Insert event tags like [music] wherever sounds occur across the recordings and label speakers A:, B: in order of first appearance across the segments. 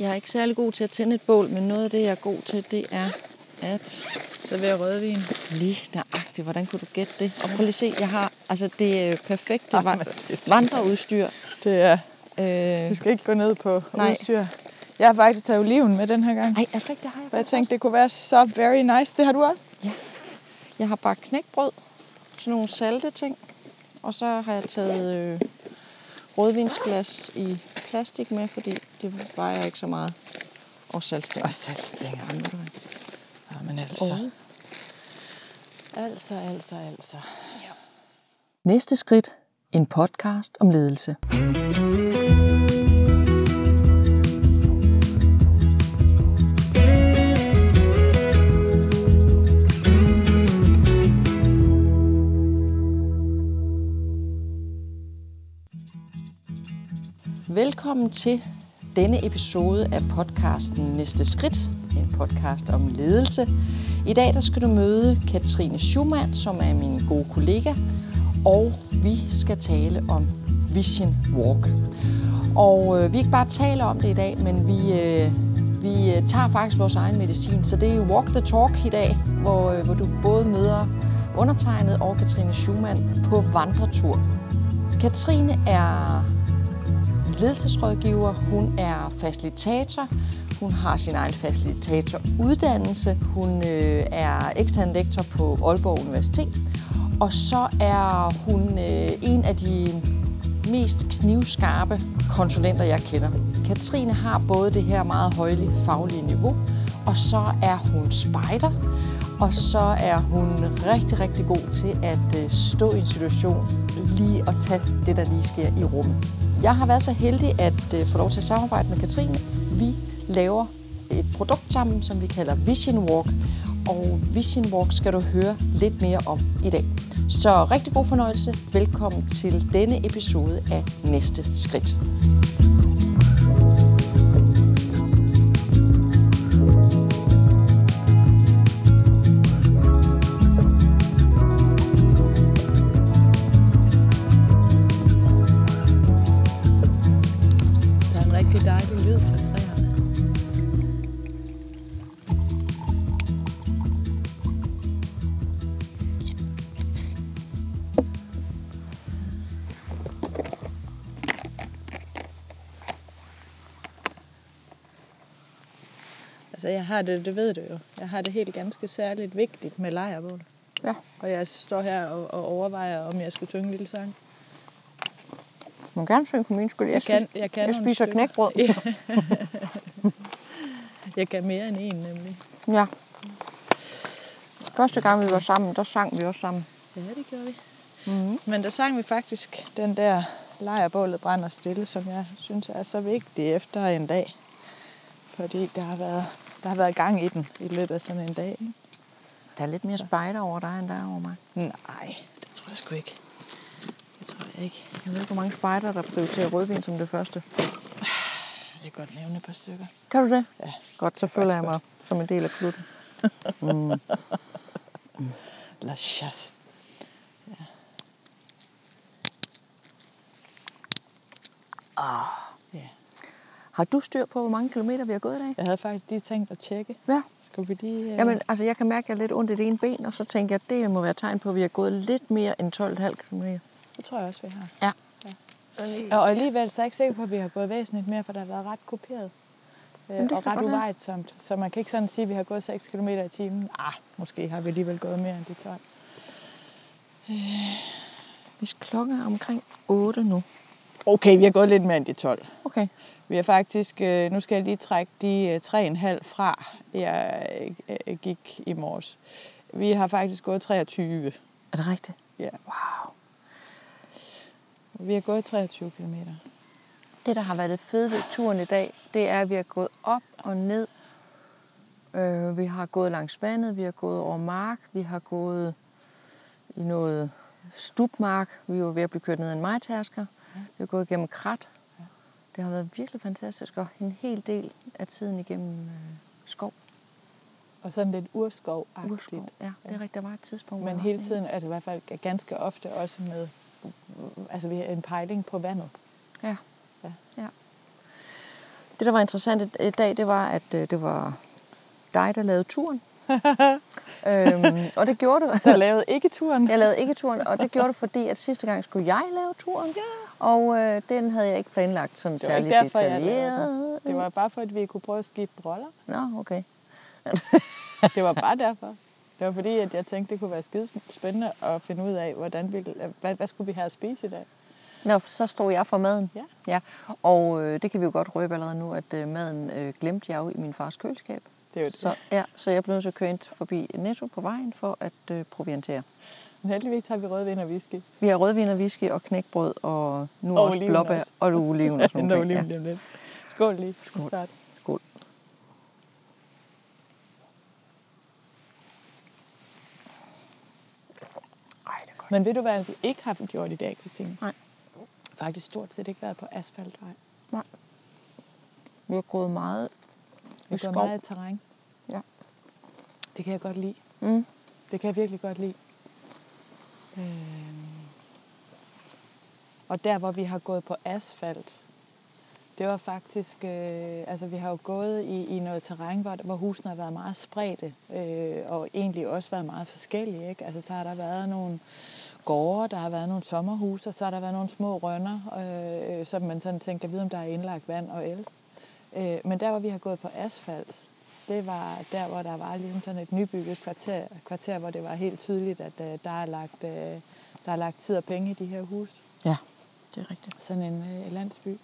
A: Jeg er ikke særlig god til at tænde et bål, men noget af det, jeg er god til, det er at...
B: Servere rødvin.
A: Lige nøjagtigt. Hvordan kunne du gætte det? Og prøv lige at se, jeg har... Altså, det er perfekte
B: Ej, det er
A: vandreudstyr.
B: Det er...
A: Øh,
B: Du skal ikke gå ned på
A: Nej.
B: udstyr. Jeg har faktisk taget oliven med den her gang.
A: ej, er det rigtigt? Det har jeg
B: jeg tænkte, det kunne være så very nice. Det har du også?
A: Ja. Jeg har bare knækbrød, sådan nogle salte ting, og så har jeg taget øh, rødvinsglas i plastik med, fordi det vejer ikke så meget. Og saltstænger.
B: Og saltstænger.
A: Ej, ved du?
B: Ja, men altså.
A: Og
B: Altså, altså, altså.
A: Næste skridt. En podcast om ledelse. Velkommen til denne episode af podcasten Næste Skridt, en podcast om ledelse. I dag der skal du møde Katrine Schumann, som er min gode kollega, og vi skal tale om Vision Walk. Og øh, vi ikke bare taler om det i dag, men vi, øh, vi øh, tager faktisk vores egen medicin. Så det er Walk the Talk i dag, hvor, øh, hvor du både møder undertegnet og Katrine Schumann på vandretur. Katrine er ledelsesrådgiver, hun er facilitator, hun har sin egen facilitatoruddannelse, hun øh, er ekstern lektor på Aalborg Universitet, og så er hun øh, en af de mest knivskarpe konsulenter, jeg kender. Katrine har både det her meget højlige faglige niveau, og så er hun spejder, og så er hun rigtig, rigtig god til at øh, stå i en situation lige og tage det, der lige sker i rummet. Jeg har været så heldig at øh, få lov til at samarbejde med Katrine. Vi laver et produkt sammen, som vi kalder Vision Walk, og Vision Walk skal du høre lidt mere om i dag. Så rigtig god fornøjelse. Velkommen til denne episode af Næste Skridt.
B: Jeg har det, det ved du jo. Jeg har det helt ganske særligt vigtigt med lejrbål.
A: Ja.
B: Og jeg står her og, og overvejer, om jeg skulle synge en lille sang.
A: Du må gerne synge på min skyld. Jeg,
B: Jeg kan- jeg kan
A: jeg spiser knækbrød.
B: Ja. [laughs] Jeg kan mere end en, nemlig.
A: ja. Første gang vi var sammen, der sang vi også sammen.
B: Ja, det gjorde vi.
A: Mm-hmm.
B: Men der sang vi faktisk den der lejrbålet brænder stille, som jeg synes er så vigtig efter en dag. Fordi der har været, der har været gang i den i løbet af sådan en dag. Ikke?
A: Der er lidt mere spejder over dig, end der er over mig.
B: Nej, det tror jeg sgu ikke. Det tror jeg ikke.
A: Jeg ved ikke, hvor mange spejder, der prioriterer rødvin som det første.
B: Jeg kan godt nævne et par stykker.
A: Kan du det?
B: Ja.
A: Godt, så føler jeg mig som en del af klubben.
B: La chasse. Ja.
A: Har du styr på, hvor mange kilometer vi har gået i dag?
B: Jeg havde faktisk lige tænkt at tjekke.
A: Ja.
B: Skal vi lige... øh,
A: Jamen, altså, jeg kan mærke, at jeg er lidt ondt i det ene ben, og så tænker jeg, at det må være tegn på, at vi har gået lidt mere end 12,5 km.
B: Det tror jeg også, vi har.
A: Ja.
B: Ja, og alligevel så er jeg ikke sikker på, at vi har gået væsentligt mere, for der har været ret kopieret. Øh, og ret uvejtsomt. Så man kan ikke sådan sige, at vi har gået 6 km i timen. Ah, måske har vi alligevel gået mere end de 12.
A: Hvis klokken er omkring 8 nu.
B: Okay, vi har gået lidt mere end de 12.
A: Okay.
B: Vi har faktisk, øh, nu skal jeg lige trække de øh, 3,5 fra, jeg øh, gik i morges. Vi har faktisk gået 23.
A: Er det rigtigt?
B: Ja,
A: Wow.
B: vi har gået 23 km.
A: Det, der har været det fede ved turen i dag, det er, at vi har gået op og ned. Øh, vi har gået langs vandet, vi har gået over mark, vi har gået i noget stubmark. Vi var ved at blive kørt ned ad en majtærsker. Vi har gået igennem krat. Det har været virkelig fantastisk, og en hel del af tiden igennem øh, skov.
B: Og sådan lidt urskov
A: Urskov. Ja, det er rigtigt. Der var et tidspunkt,
B: Men hele tiden, altså i hvert fald ganske ofte også med, altså vi har en pejling på vandet.
A: Ja.
B: Ja.
A: ja. Det, der var interessant i- i dag, det var, at øh, det var dig, der lavede turen. [laughs] øhm, og det gjorde du.
B: Der lavede ikke turen.
A: Jeg lavede ikke turen, og det gjorde du, fordi at sidste gang skulle jeg lave turen.
B: Ja.
A: Og øh, den havde jeg ikke planlagt sådan
B: Det var ikke
A: særlig
B: derfor, jeg lavede
A: detaljeret.
B: Det var bare for, at vi kunne prøve at skifte roller.
A: Nå, okay. [laughs]
B: Det var bare derfor. Det var fordi, at jeg tænkte, det kunne være skide spændende at finde ud af, hvordan vi, hvad, hvad skulle vi have at spise i dag.
A: Nå, så stod jeg for maden.
B: Ja.
A: ja. Og øh, det kan vi jo godt røbe allerede nu, at øh, maden øh, glemte jeg jo i min fars køleskab.
B: Det er jo det.
A: Så, ja, så jeg blev nødt til at køre ind forbi Netto på vejen for at øh, proviantere.
B: Men heldigvis har vi rødvin og whisky.
A: Vi har rødvin og whisky og knækbrød og nu
B: Og
A: også
B: oliven
A: blåbær
B: også.
A: og oliven og sådan [laughs] noget.
B: lige
A: Ja.
B: lidt. Skål lige.
A: Skål.
B: Start.
A: Skål. Ej, det er godt.
B: Men ved du, hvad vi ikke har gjort i dag, Christine?
A: Nej.
B: Faktisk stort set ikke været på asfaltvej.
A: Vi har gået meget
B: Vi går meget i terræn.
A: Ja.
B: Det kan jeg godt lide.
A: Mm.
B: Det kan jeg virkelig godt lide. Øhm. Og der, hvor vi har gået på asfalt, det var faktisk, øh, altså vi har jo gået i, i noget terræn, hvor, hvor husene har været meget spredte, øh, og egentlig også været meget forskellige. Ikke? Altså så har der været nogle gårde, der har været nogle sommerhuse, og så har der været nogle små rønner, øh, så man sådan tænker, vide om der er indlagt vand og el. Øh, men der, hvor vi har gået på asfalt, det var der, hvor der var ligesom sådan et nybygget kvarter, kvarter hvor det var helt tydeligt, at øh, der, er lagt, øh, der er lagt tid og penge i de her hus.
A: Ja, det er rigtigt.
B: Sådan en øh, landsby.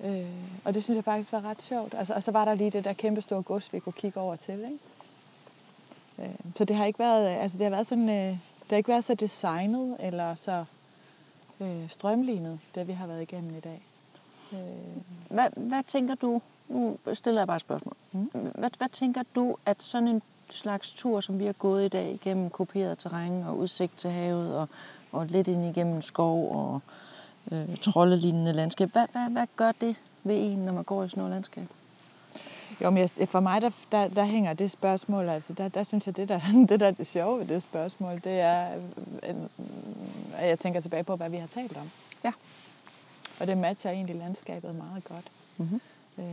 B: Øh, og det synes jeg faktisk var ret sjovt. Altså, og så var der lige det der kæmpe store gods, vi kunne kigge over til. Ikke? Øh, så det har ikke været, øh, altså det har været sådan, øh, det har ikke været så designet eller så øh, strømlignet, det vi har været igennem i dag. Øh,
A: Hvad, hvad tænker du, nu stiller jeg bare et spørgsmål.
B: Mm.
A: Hvad, hvad tænker du, at sådan en slags tur, som vi har gået i dag, igennem koperet terræn og udsigt til havet og, og lidt ind igennem skov og øh, troldelignende landskab, hvad, hvad, hvad gør det ved en, når man går i sådan noget landskab?
B: Jo, men jeg, for mig, der, der, der hænger det spørgsmål, altså der, der synes jeg, det der, [laughs] det der er det sjove ved det spørgsmål, det er, øh, at jeg tænker tilbage på, hvad vi har talt om. Og det matcher egentlig landskabet meget godt.
A: Mm-hmm.
B: Øh,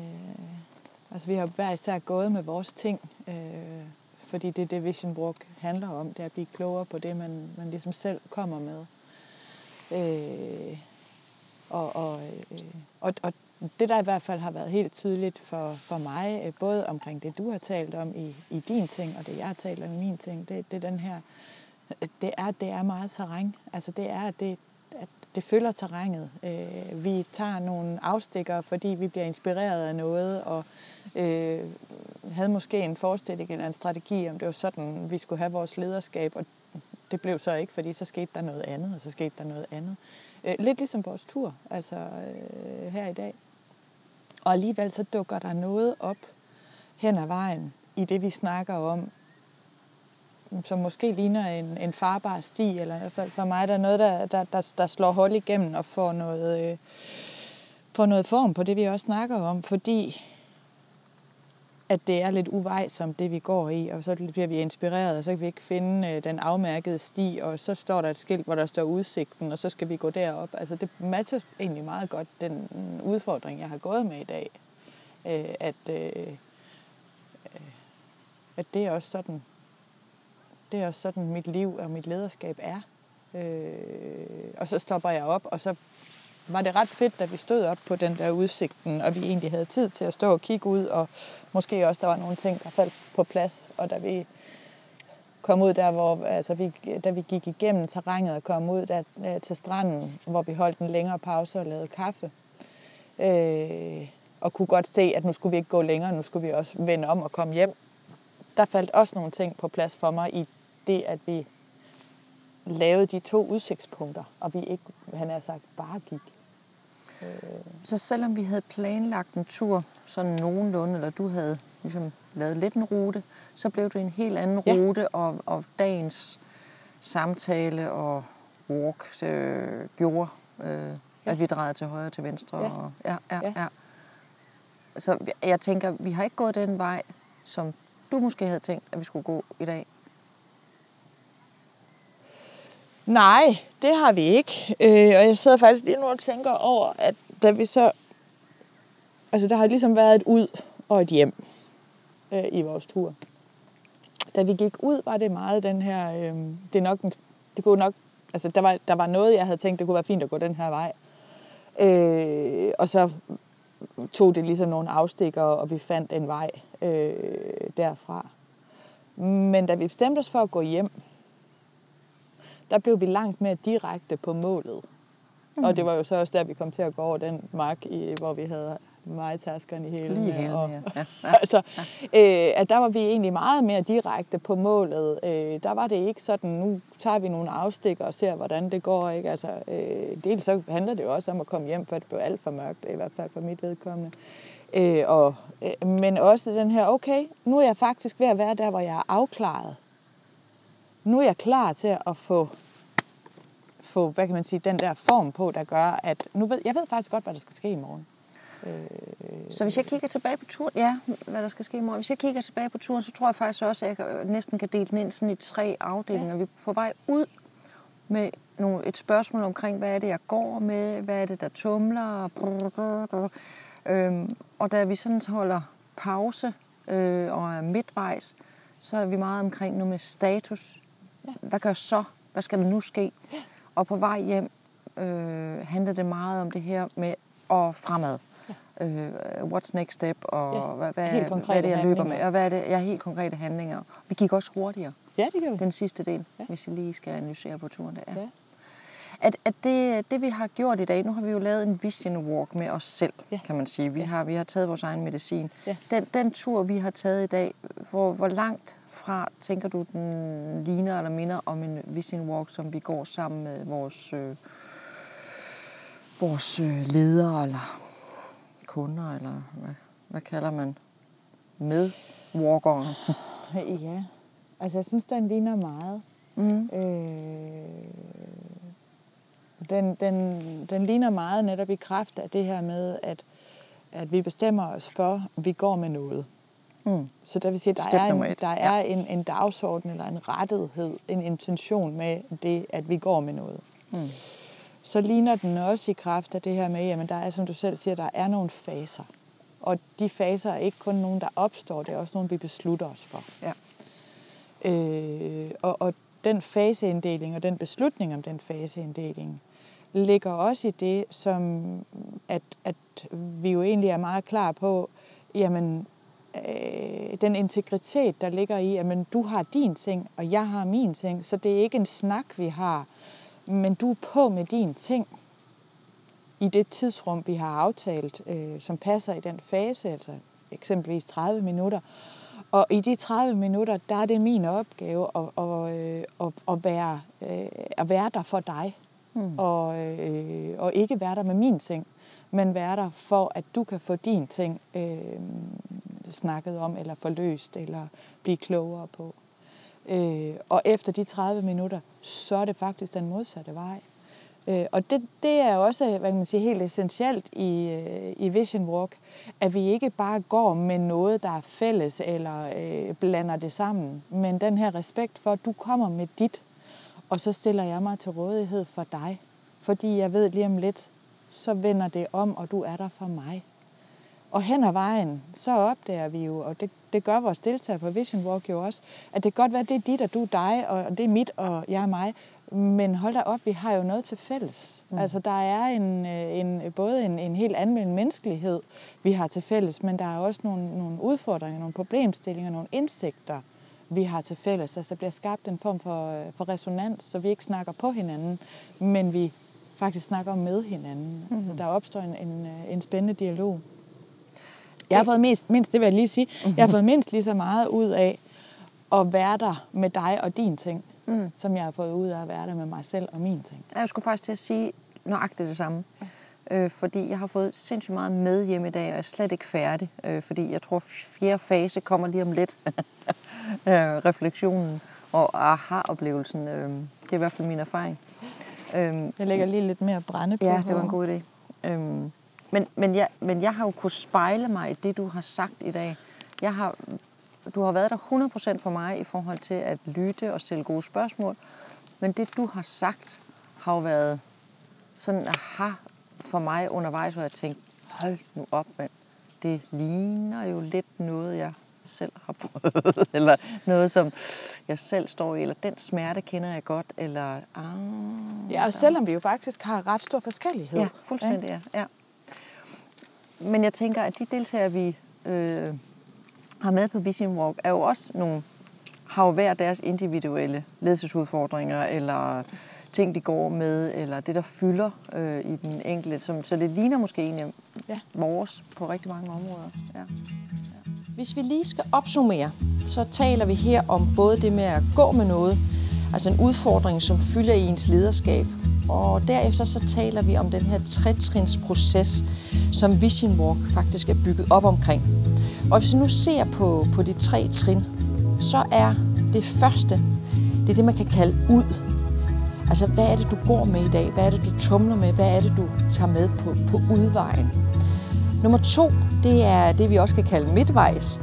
B: altså vi har hver især gået med vores ting, øh, fordi det er det Vision Walk handler om, det er at blive klogere på det, man, man ligesom selv kommer med. Øh, og, og, øh, og, og det, der i hvert fald har været helt tydeligt for, for mig, øh, både omkring det, du har talt om i, i din ting, og det, jeg har talt om i min ting, det, det er den her, det er, det er meget terræn. Altså det er, det, det følger terrænet. Øh, vi tager nogle afstikker, fordi vi bliver inspireret af noget, og øh, havde måske en forestilling eller en strategi, om det var sådan, vi skulle have vores lederskab, og det blev så ikke, fordi så skete der noget andet, og så skete der noget andet. Øh, lidt ligesom vores tur, altså øh, her i dag. Og alligevel så dukker der noget op hen ad vejen i det, vi snakker om, som måske ligner en, en farbar sti, eller i hvert fald for mig, der er noget, der, der, der, der slår hul igennem og får noget, øh, får noget form på det, vi også snakker om, fordi at det er lidt uvejsomt, det vi går i, og så bliver vi inspireret, og så kan vi ikke finde øh, den afmærkede sti, og så står der et skilt, hvor der står udsigten, og så skal vi gå derop. Altså det matcher egentlig meget godt den udfordring, jeg har gået med i dag. Øh, at, øh, øh at det er også sådan, det er også sådan, mit liv og mit lederskab er. Øh, og så stopper jeg op, og så var det ret fedt, da vi stod op på den der udsigten, og vi egentlig havde tid til at stå og kigge ud, og måske også der var nogle ting, der faldt på plads, og da vi kom ud der, hvor altså vi, da vi gik igennem terrænet og kom ud der, øh, til stranden, hvor vi holdt en længere pause og lavede kaffe, øh, og kunne godt se, at nu skulle vi ikke gå længere, nu skulle vi også vende om og komme hjem. Der faldt også nogle ting på plads for mig i det, at vi lavede de to udsigtspunkter, og vi ikke, han har sagt, bare gik.
A: Så selvom vi havde planlagt en tur sådan nogenlunde, eller du havde ligesom lavet lidt en rute, så blev det en helt anden
B: Ja.
A: rute, og, og dagens samtale og walk øh, gjorde, øh, at vi drejede til højre og til venstre.
B: Ja.
A: Og, ja, ja,
B: Ja.
A: ja. Så jeg tænker, vi har ikke gået den vej, som du måske havde tænkt, at vi skulle gå i dag.
B: Nej, det har vi ikke. Øh, og jeg sidder faktisk lige nu og tænker over, at da vi så altså der har ligesom været et ud og et hjem øh, i vores tur. Da vi gik ud, var det meget den her, øh, det er nok, det kunne nok, altså der var, der var noget, jeg havde tænkt, det kunne være fint at gå den her vej. Øh, og så tog det ligesom nogle afstikker, og vi fandt en vej øh, derfra. Men da vi bestemte os for at gå hjem, der blev vi langt mere direkte på målet. Mm. Og det var jo så også der, vi kom til at gå over den mark, i, hvor vi havde majtaskeren i hele.
A: Lige hele,
B: og,
A: ja. Ja, [laughs]
B: ja. altså, øh, at der var vi egentlig meget mere direkte på målet. Øh, der var det ikke sådan, nu tager vi nogle afstikker og ser, hvordan det går. Ikke? Altså, øh, dels så handler det jo også om at komme hjem, for det blev alt for mørkt, i hvert fald for mit vedkommende. Øh, og, øh, men også den her, okay, nu er jeg faktisk ved at være der, hvor jeg er afklaret. Nu er jeg klar til at få få, hvad kan man sige, den der form på, der gør, at nu ved, jeg ved faktisk godt, hvad der skal ske i morgen.
A: Øh, så hvis jeg kigger tilbage på turen, ja, hvad der skal ske i morgen. Hvis jeg kigger tilbage på turen, så tror jeg faktisk også, at jeg næsten kan dele den ind sådan i tre afdelinger. Ja. Vi er på vej ud med nogle, et spørgsmål omkring, hvad er det, jeg går med, hvad er det, der tumler, brrr, brrr. Øhm, og da vi sådan holder pause øh, og er midtvejs, så er vi meget omkring nu med status. Ja. Hvad gør så? Hvad skal der nu ske? Ja. Og på vej hjem øh, handler det meget om det her med at fremad. Ja. Øh, what's next step, og ja. hvad, hvad, hvad er det, jeg løber med, og hvad er det, jeg har helt konkrete handlinger. Vi gik også hurtigere.
B: Ja, det gør vi.
A: Den sidste del, ja. hvis jeg lige skal analysere på turen der. Ja. At, at det, det, vi har gjort i dag, nu har vi jo lavet en vision walk med os selv, ja. kan man sige. Vi, ja. har, vi har taget vores egen medicin. Ja. Den, den tur, vi har taget i dag, hvor, hvor langt fra tænker du, den ligner eller minder om en vision walk, som vi går sammen med vores, øh, vores øh, ledere eller kunder, eller hvad, hvad kalder man med walkeren? [laughs]
B: ja, altså jeg synes, den ligner meget. Mm. Øh, den, den, den ligner meget netop i kraft af det her med, at, at vi bestemmer os for, at vi går med noget. Mm. Så der vil sige, der er, en, der er ja. en, en dagsorden eller en rettighed, en intention med det, at vi går med noget. Mm. Så ligner den også i kraft af det her med, at der er, som du selv siger, der er nogle faser. Og de faser er ikke kun nogen, der opstår, det er også nogle, vi beslutter os for. Ja. Øh, og, og den faseinddeling og den beslutning om den faseinddeling ligger også i det, som at, at vi jo egentlig er meget klar på, jamen øh, den integritet, der ligger i, at men, du har din ting, og jeg har min ting, så det er ikke en snak, vi har, men du er på med din ting i det tidsrum, vi har aftalt, øh, som passer i den fase, altså eksempelvis 30 minutter. Og i de 30 minutter, der er det min opgave at, at, øh, at, at, være, øh, at være der for dig, mm. og, øh, og ikke være der med min ting, men være der for, at du kan få din ting øh, snakket om, eller forløst, eller blive klogere på. Øh, og efter de 30 minutter, så er det faktisk den modsatte vej. Øh, og det, det er også hvad kan man sige, helt essentielt i, øh, i Vision Walk, at vi ikke bare går med noget, der er fælles eller øh, blander det sammen, men den her respekt for, at du kommer med dit, og så stiller jeg mig til rådighed for dig. Fordi jeg ved lige om lidt, så vender det om, og du er der for mig. Og hen ad vejen, så opdager vi jo, og det, det gør vores deltagere på Vision Walk jo også, at det kan godt være, at det er dit, og du er dig, og det er mit, og jeg er mig. Men hold da op, vi har jo noget til fælles. Mm. Altså, der er en, øh, en, både en, en helt anden menneskelighed, vi har til fælles, men der er også nogle, nogle udfordringer, nogle problemstillinger, nogle indsigter, vi har til fælles. Altså, der bliver skabt en form for, øh, for resonans, så vi ikke snakker på hinanden, men vi faktisk snakker med hinanden. Mm. Altså, der opstår en, en, øh, en spændende dialog. Jeg har fået mindst, mindst, det vil jeg lige sige, mm-hmm. jeg har fået mindst lige så meget ud af at være der med dig og din ting, mm. som jeg har fået ud af at være der med mig selv og min ting.
A: Jeg skulle faktisk til at sige nøjagtigt det samme. Øh, fordi jeg har fået sindssygt meget med hjem i dag, og jeg er slet ikke færdig. Øh, fordi jeg tror, fjerde fase kommer lige om lidt. [laughs] øh, refleksionen og aha-oplevelsen. Øh, det er i hvert fald min erfaring.
B: Øh, jeg lægger lige lidt mere brænde på.
A: Ja, det var en god idé. Øh, men, men, jeg, men jeg har jo kunnet spejle mig i det, du har sagt i dag. Jeg har, du har været der 100% for mig i forhold til at lytte og stille gode spørgsmål. Men det, du har sagt, har jo været sådan aha for mig undervejs, hvor jeg tænkte, hold nu op, mand.
C: det ligner jo lidt noget, jeg selv har prøvet, [laughs] eller noget, som jeg selv står i, eller den smerte kender jeg godt, eller... Ah,
B: Ja, og selvom vi jo faktisk har ret stor forskellighed.
C: Ja, fuldstændig, ja. ja. Men jeg tænker, at de deltagere, vi øh, har med på Vision Walk, er jo også nogle, har jo hver deres individuelle ledelsesudfordringer, eller ting, de går med, eller det, der fylder øh, i den enkelte. Som, så det ligner måske egentlig
B: Ja.
C: vores på rigtig mange områder. Ja.
A: Hvis vi lige skal opsummere, så taler vi her om både det med at gå med noget, altså en udfordring, som fylder i ens lederskab, og derefter så taler vi om den her tretrinsproces, som Vision Walk faktisk er bygget op omkring. Og hvis vi nu ser på, på de tre trin, så er det første, det er det, man kan kalde ud. Altså, hvad er det, du går med i dag? Hvad er det, du tumler med? Hvad er det, du tager med på, på udvejen? Nummer to, det er det, vi også kan kalde midtvejs.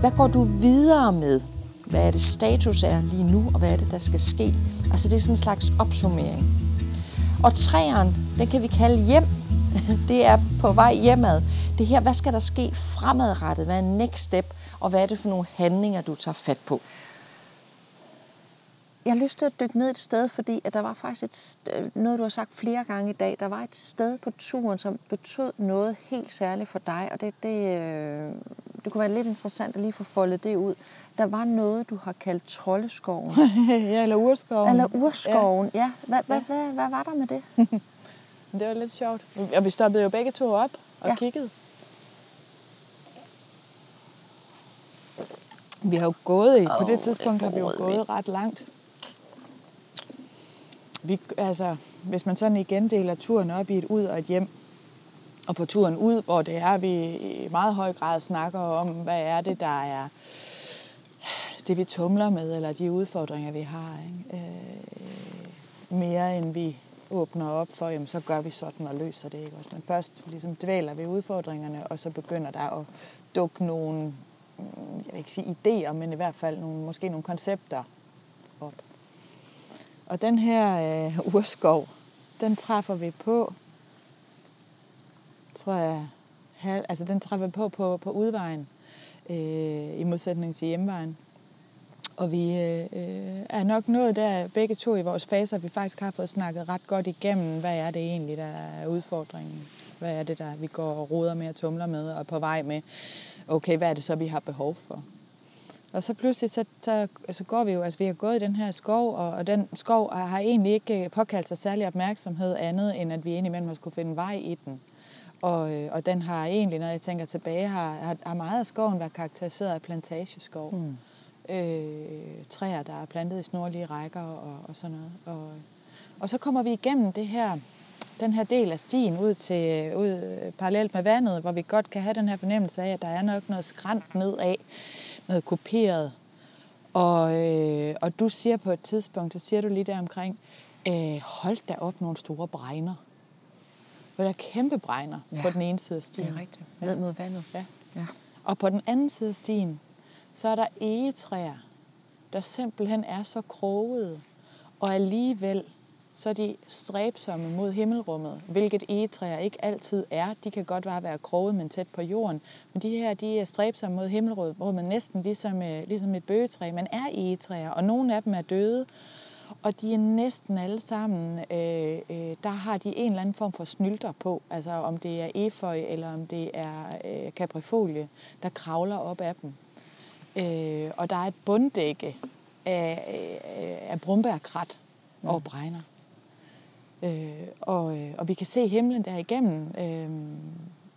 A: Hvad går du videre med? Hvad er det status er lige nu, og hvad er det, der skal ske? Altså det er sådan en slags opsummering. Og træeren, den kan vi kalde hjem. [laughs] Det er på vej hjemad. Det her, hvad skal der ske fremadrettet? Hvad er next step? Og hvad er det for nogle handlinger, du tager fat på?
C: Jeg har lyst til at dykke ned et sted, fordi at der var faktisk et, st- noget, du har sagt flere gange i dag. Der var et sted på turen, som betød noget helt særligt for dig, og det, det, øh, det kunne være lidt interessant at lige få foldet det ud. Der var noget, du har kaldt Troldeskoven. [laughs]
B: ja, eller urskoven.
C: Eller Urskoven, ja. Hvad, hvad, hvad, hvad var der med det? [laughs]
B: Det var lidt sjovt. Og vi stoppede jo begge to op og
C: Ja.
B: ja. kiggede. Vi har jo gået i, på det tidspunkt har vi jo gået ret langt. Vi, altså, hvis man sådan igen deler turen op i et ud og et hjem, og på turen ud, hvor det er, vi i meget høj grad snakker om, hvad er det, der er det, vi tumler med, eller de udfordringer, vi har. Ikke? Øh, mere end vi åbner op for, jamen, så gør vi sådan og løser det. Ikke? Også, Men først ligesom dvæler vi udfordringerne, og så begynder der at dukke nogle, jeg vil ikke sige idéer, men i hvert fald nogle, måske nogle koncepter op. Og den her øh, urskov, den træffer vi på, tror jeg, halv, altså den træffer vi på på, på udvejen, øh, i modsætning til hjemvejen. Og vi øh, øh, er nok nået der begge to i vores faser, vi faktisk har fået snakket ret godt igennem, hvad er det egentlig, der er udfordringen? Hvad er det, der vi går og roder med og tumler med og er på vej med? Okay, hvad er det så, vi har behov for? Og så pludselig, så, så, så går vi jo, altså vi har gået i den her skov, og, og den skov har egentlig ikke påkaldt sig særlig opmærksomhed andet, end at vi indimellem har skulle finde vej i den. Og, øh, og den har egentlig, når jeg tænker tilbage, har, har, har meget af skoven været karakteriseret af plantageskov. Mm. Øh, træer, der er plantet i snorlige rækker og, og sådan noget. Og, og så kommer vi igennem det her, den her del af stien ud til ud øh, parallelt med vandet, hvor vi godt kan have den her fornemmelse af, at der er nok noget skrant nedad, noget kuperet. Og, øh, og du siger på et tidspunkt, så siger du lige der omkring, øh, hold da op nogle store bregner. Hvor der er kæmpe bregner
C: Ja,
B: ja, på den ene side af stien.
C: Det er rigtigt. Ned mod vandet.
B: Ja.
C: Ja.
B: Og på den anden side af stien, så er der egetræer, der simpelthen er så krogede, og alligevel så er de stræbsomme mod himmelrummet, hvilket egetræer ikke altid er. De kan godt bare være kroget, men tæt på jorden. Men de her, de er stræbsomme mod himmelrummet, hvor man næsten ligesom, øh, ligesom et bøgetræ. Man er egetræer, og nogle af dem er døde, og de er næsten alle sammen, øh, øh, der har de en eller anden form for snylter på, altså om det er efeu eller om det er øh, caprifolie, der kravler op af dem. Øh, og der er et bunddække af, af, af brumbærkrat og bregner. Øh, og, øh, og vi kan se himlen der igennem, øh,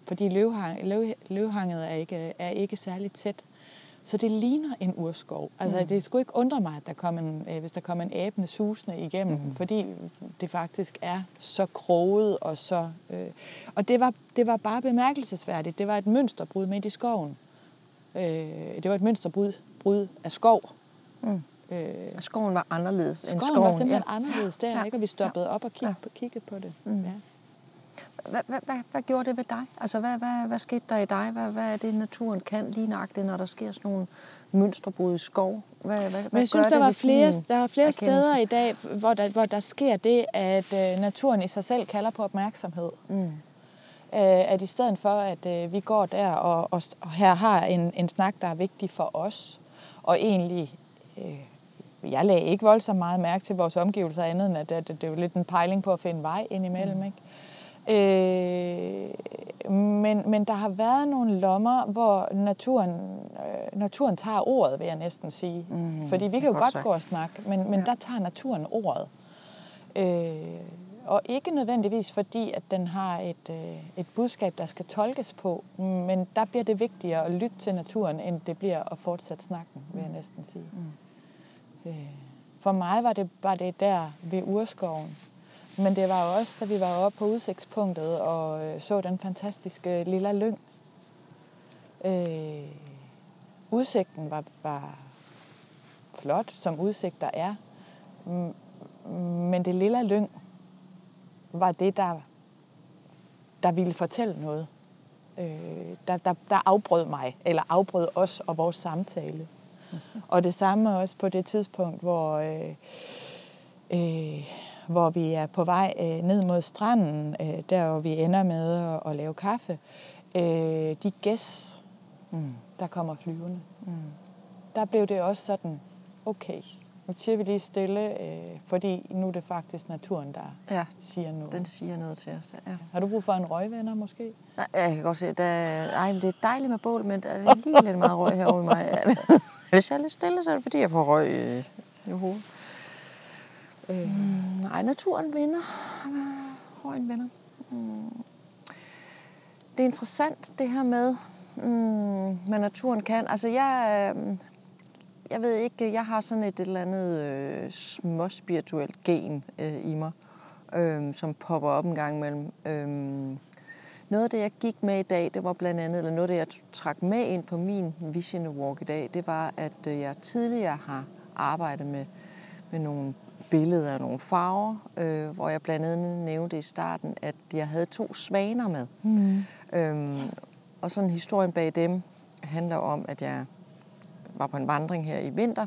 B: fordi løvhang, løv, løvhanget er ikke, er ikke særlig tæt. Så det ligner en urskov. Altså, mm. det skulle ikke undre mig, at der kom en, øh, hvis der kom en abende susende igennem, mm. fordi det faktisk er så kroget og så... Øh, og det var, det var bare bemærkelsesværdigt. Det var et mønsterbrud midt i skoven. Øh, det var et mønsterbrud brud af skov.
C: Mm.
B: Øh,
C: Skoven var anderledes end
B: skoven
C: skoven.
B: var simpelthen ja. anderledes der,
C: Ja.
B: ikke? og vi stoppede ja. op og kig,
C: Ja.
B: kiggede på det.
C: Mm.
B: Ja.
C: Hvad, hvad, hvad, hvad gjorde det ved dig? Altså, hvad, hvad, hvad skete der i dig? Hvad, hvad er det, naturen kan lige nøjagtigt, når der sker sådan nogle mønsterbrud i skov? Hvad, hvad, hvad
B: Men jeg synes,
C: gør
B: der var flere, der var flere
C: erkendelse?
B: steder i dag, hvor der, hvor der sker det, at øh, naturen i sig selv kalder på opmærksomhed.
C: Mm.
B: Øh, at i stedet for, at øh, vi går der og, og, og her har en, en snak, der er vigtig for os, og egentlig, øh, jeg lagde ikke voldsomt meget mærke til vores omgivelser andet end, at det, det, det er jo lidt en pejling på at finde vej indimellem, mm. ikke? Øh, men, men der har været nogle lommer, hvor naturen, øh, naturen tager ordet, vil jeg næsten sige. Mm, Fordi vi kan jo godt, godt gå og snakke, men, men ja. der tager naturen ordet. Øh, og ikke nødvendigvis fordi, at den har et, øh, et budskab, der skal tolkes på, men der bliver det vigtigere at lytte til naturen, end det bliver at fortsætte snakken, vil jeg næsten sige. Mm. Øh, for mig var det, var det der ved urskoven, men det var også, da vi var oppe på udsigtspunktet og øh, så den fantastiske lille lyng. Øh, udsigten var, var flot, som udsigter er. Men det lille lyng var det, der, der ville fortælle noget. Øh, der, der, der afbrød mig, eller afbrød os og vores samtale. Og det samme også på det tidspunkt, hvor... Øh, øh, hvor vi er på vej øh, ned mod stranden, øh, der hvor vi ender med at, at lave kaffe. Øh, de gæs, mm. der kommer flyvende. Mm. Der blev det også sådan, okay, nu siger vi lige stille, øh, fordi nu er det faktisk naturen, der ja, siger noget.
A: den siger noget til os. Ja.
B: Har du brug for en røgvenner måske?
A: Nej, jeg kan godt se, der, ej, det er dejligt med bål, men der er lige lidt meget røg herovre i mig. [laughs] Hvis jeg er lidt stille, så er det fordi, jeg får røg i, i hovedet. Øh. Mm, nej, naturen vinder. Røgen vinder. Mm. Det er interessant, det her med, mm, hvad naturen kan. Altså, jeg, øh, jeg ved ikke, jeg har sådan et, et eller andet øh, småspirituelt gen øh, i mig, øh, som popper op en gang imellem. Øh, noget af det, jeg gik med i dag, det var blandt andet, eller noget af det, jeg trak med ind på min Vision Walk i dag, det var, at øh, jeg tidligere har arbejdet med, med nogle billeder af nogle farver, øh, hvor jeg blandt andet nævnte i starten, at jeg havde to svaner med. Mm. Øhm, og sådan historien bag dem handler om, at jeg var på en vandring her i vinter,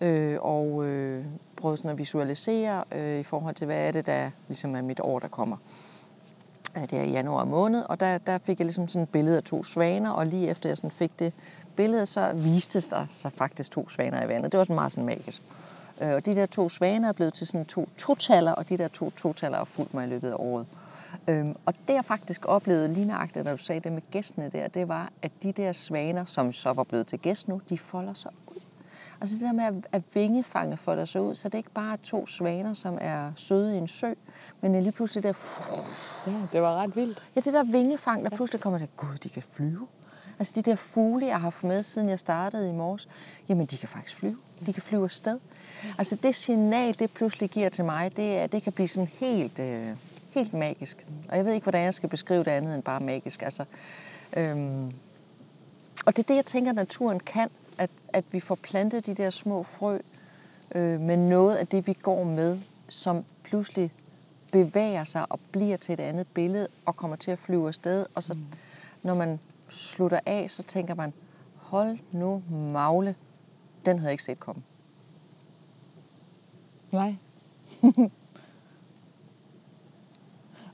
A: øh, og øh, prøvede sådan at visualisere øh, i forhold til, hvad er det, der ligesom er mit år, der kommer. Det er i januar måned, og der, der fik jeg ligesom sådan et billede af to svaner, og lige efter jeg sådan fik det billede, så viste der sig faktisk to svaner i vandet. Det var sådan meget sådan magisk. Øh, og de der to svaner er blevet til sådan to totaller, og de der to totaller har fulgt mig i løbet af året. Øhm, og det jeg faktisk oplevede lige nøjagtigt, når du sagde det med gæstene der, det var, at de der svaner, som så var blevet til gæst nu, de folder sig ud. Altså det der med, at, at vingefange folder sig ud, så det er ikke bare to svaner, som er søde i en sø, men lige pludselig der...
B: Ja, det var ret vildt.
A: Ja, det der vingefang, der pludselig kommer der, gud, de kan flyve. Altså de der fugle, jeg har haft med, siden jeg startede i morges, jamen de kan faktisk flyve. De kan flyve afsted. Altså det signal, det pludselig giver til mig, det, er, det kan blive sådan helt, øh, helt magisk. Og jeg ved ikke, hvordan jeg skal beskrive det andet end bare magisk. Altså, øhm, og det er det, jeg tænker, naturen kan. At, at vi får plantet de der små frø øh, med noget af det, vi går med, som pludselig bevæger sig og bliver til et andet billede og kommer til at flyve afsted. Og så, mm. når man slutter af, så tænker man, hold nu magle, den havde jeg ikke set komme.
B: Nej. [laughs]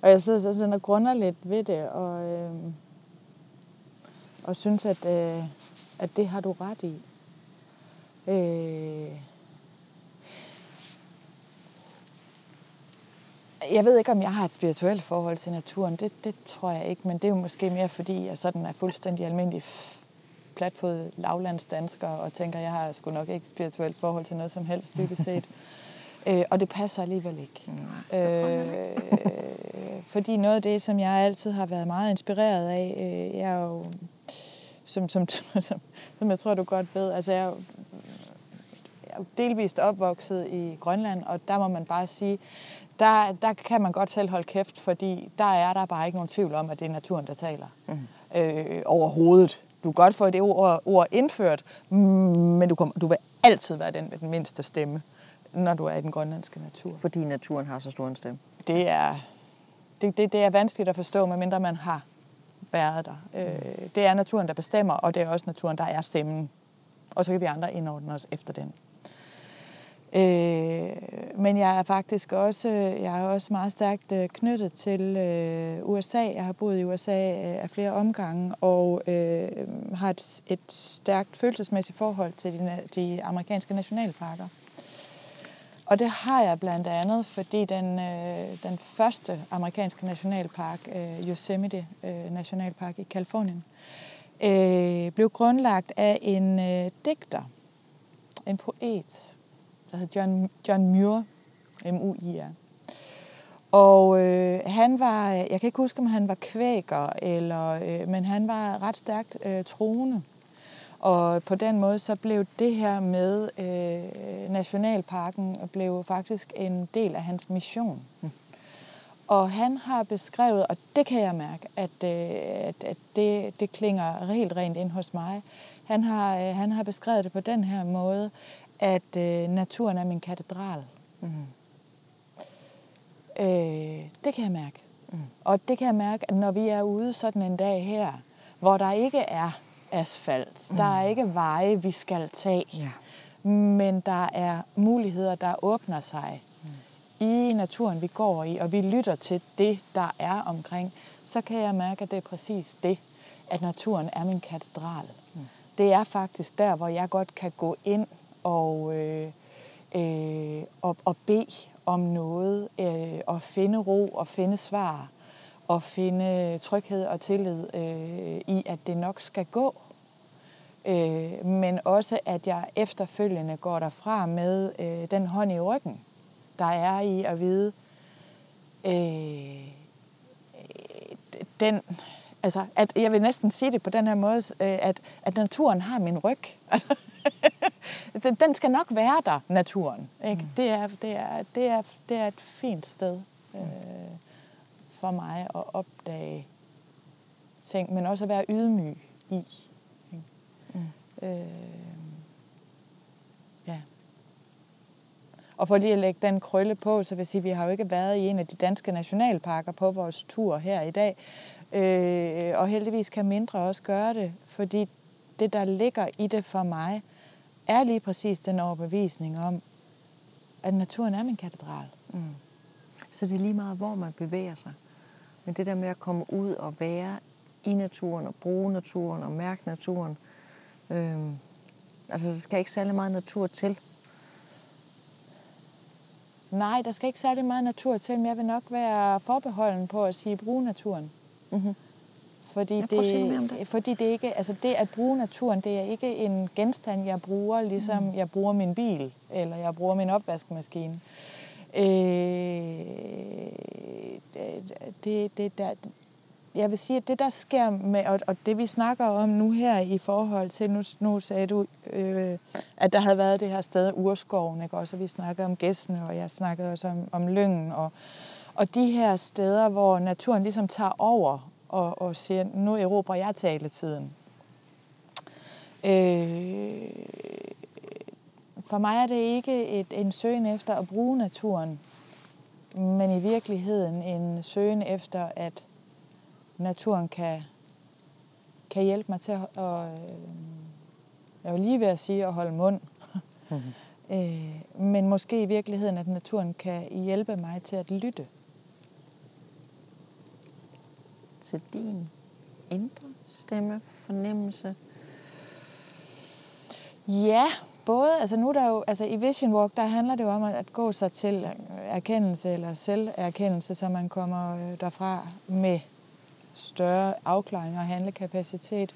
B: og jeg sidder sådan og grunder lidt ved det, og, øh, og synes, at, øh, at det har du ret i. Øh, jeg ved ikke, om jeg har et spirituelt forhold til naturen. Det, det tror jeg ikke, men det er jo måske mere, fordi jeg sådan er fuldstændig almindelig platfod lavlandsdansker og tænker, jeg har sgu nok ikke et spirituelt forhold til noget som helst, dybest set. [laughs] øh, og det passer alligevel ikke. Nej, øh, fordi noget af det, som jeg altid har været meget inspireret af, øh, jeg er jo, som, som, [laughs] som, som jeg tror, du godt ved, altså jeg er jeg er delvist opvokset i Grønland, og der må man bare sige, der, der kan man godt selv holde kæft, fordi der er der bare ikke nogen tvivl om, at det er naturen, der taler. Mm. Øh, overhovedet. Du kan godt få det ord, ord indført, men du, kommer, du vil altid være den med den mindste stemme, når du er i den grønlandske natur.
A: Fordi naturen har så stor en stemme?
B: Det er, det, det, det er vanskeligt at forstå, medmindre man har været der. Øh, det er naturen, der bestemmer, og det er også naturen, der er stemmen. Og så kan vi andre indordne os efter den. Øh, men jeg er faktisk også, jeg er også meget stærkt øh, knyttet til øh, USA. Jeg har boet i USA øh, af flere omgange og øh, har et, et stærkt følelsesmæssigt forhold til de, de amerikanske nationalparker. Og det har jeg blandt andet, fordi den, øh, den første amerikanske nationalpark, øh, Yosemite øh, Nationalpark i Kalifornien, øh, blev grundlagt af en øh, digter, en poet, der hed John, John Muir, M-U-I-R. Og øh, han var, jeg kan ikke huske, om han var kvæker, eller, øh, men han var ret stærkt øh, troende. Og på den måde så blev det her med øh, Nationalparken blev faktisk en del af hans mission. Mm. Og han har beskrevet, og det kan jeg mærke, at, øh, at, at det, det klinger helt rent ind hos mig. Han har, øh, han har beskrevet det på den her måde, at øh, naturen er min katedral. Mm. Øh, det kan jeg mærke. Mm. Og det kan jeg mærke, at når vi er ude sådan en dag her, hvor der ikke er asfalt, mm. der er ikke veje, vi skal tage, ja. men der er muligheder, der åbner sig mm. i naturen, vi går i, og vi lytter til det, der er omkring, så kan jeg mærke, at det er præcis det, at naturen er min katedral. Mm. Det er faktisk der, hvor jeg godt kan gå ind og, øh, øh, og, og bede om noget, øh, og finde ro og finde svar, og finde tryghed og tillid øh, i, at det nok skal gå. Øh, men også, at jeg efterfølgende går derfra med øh, den hånd i ryggen, der er i at vide, øh, den, altså, at jeg vil næsten sige det på den her måde, øh, at, at naturen har min ryg. [laughs] Altså, den, skal nok være der, naturen. Ikke? Mm. Det, er, det, er, det, er, det er et fint sted øh, for mig at opdage ting, men også at være ydmyg i. Ikke? Mm. Øh, ja. Og for lige at lægge den krølle på, så vil jeg sige, at vi har jo ikke været i en af de danske nationalparker på vores tur her i dag. Øh, og heldigvis kan mindre også gøre det, fordi det, der ligger i det for mig, er lige præcis den overbevisning om, at naturen er min katedral. Mm.
C: Så det er lige meget, hvor man bevæger sig. Men det der med at komme ud og være i naturen, og bruge naturen, og mærke naturen, øh, altså der skal ikke særlig meget natur til.
B: Nej, der skal ikke særlig meget natur til, men jeg vil nok være forbeholden på at sige bruge naturen. Mm-hmm. Fordi, det,
C: det.
B: fordi det ikke, altså det at bruge naturen, det er ikke en genstand, jeg bruger, ligesom mm. jeg bruger min bil, eller jeg bruger min opvaskemaskine. Øh, Øh, det, det, der, jeg vil sige, at det der sker med, og, og det vi snakker om nu her i forhold til, nu, nu sagde du, øh, at der havde været det her sted, Urskoven, ikke? også, og vi snakkede om gæstene, og jeg snakkede også om, om lyngen, og, og de her steder, hvor naturen ligesom tager over og, og siger, nu erobrer jeg taletiden. Øh, for mig er det ikke et, en søgen efter at bruge naturen, men i virkeligheden en søgen efter, at naturen kan, kan hjælpe mig til at, og, jeg vil lige ved at sige at holde mund, mm-hmm. [laughs] øh, men måske i virkeligheden, at naturen kan hjælpe mig til at lytte.
C: til din indre stemme, fornemmelse?
B: Ja, både. Altså nu der jo, altså i Vision Walk, der handler det jo om at gå sig til erkendelse eller selverkendelse, så man kommer øh, derfra med større afklaring og handlekapacitet.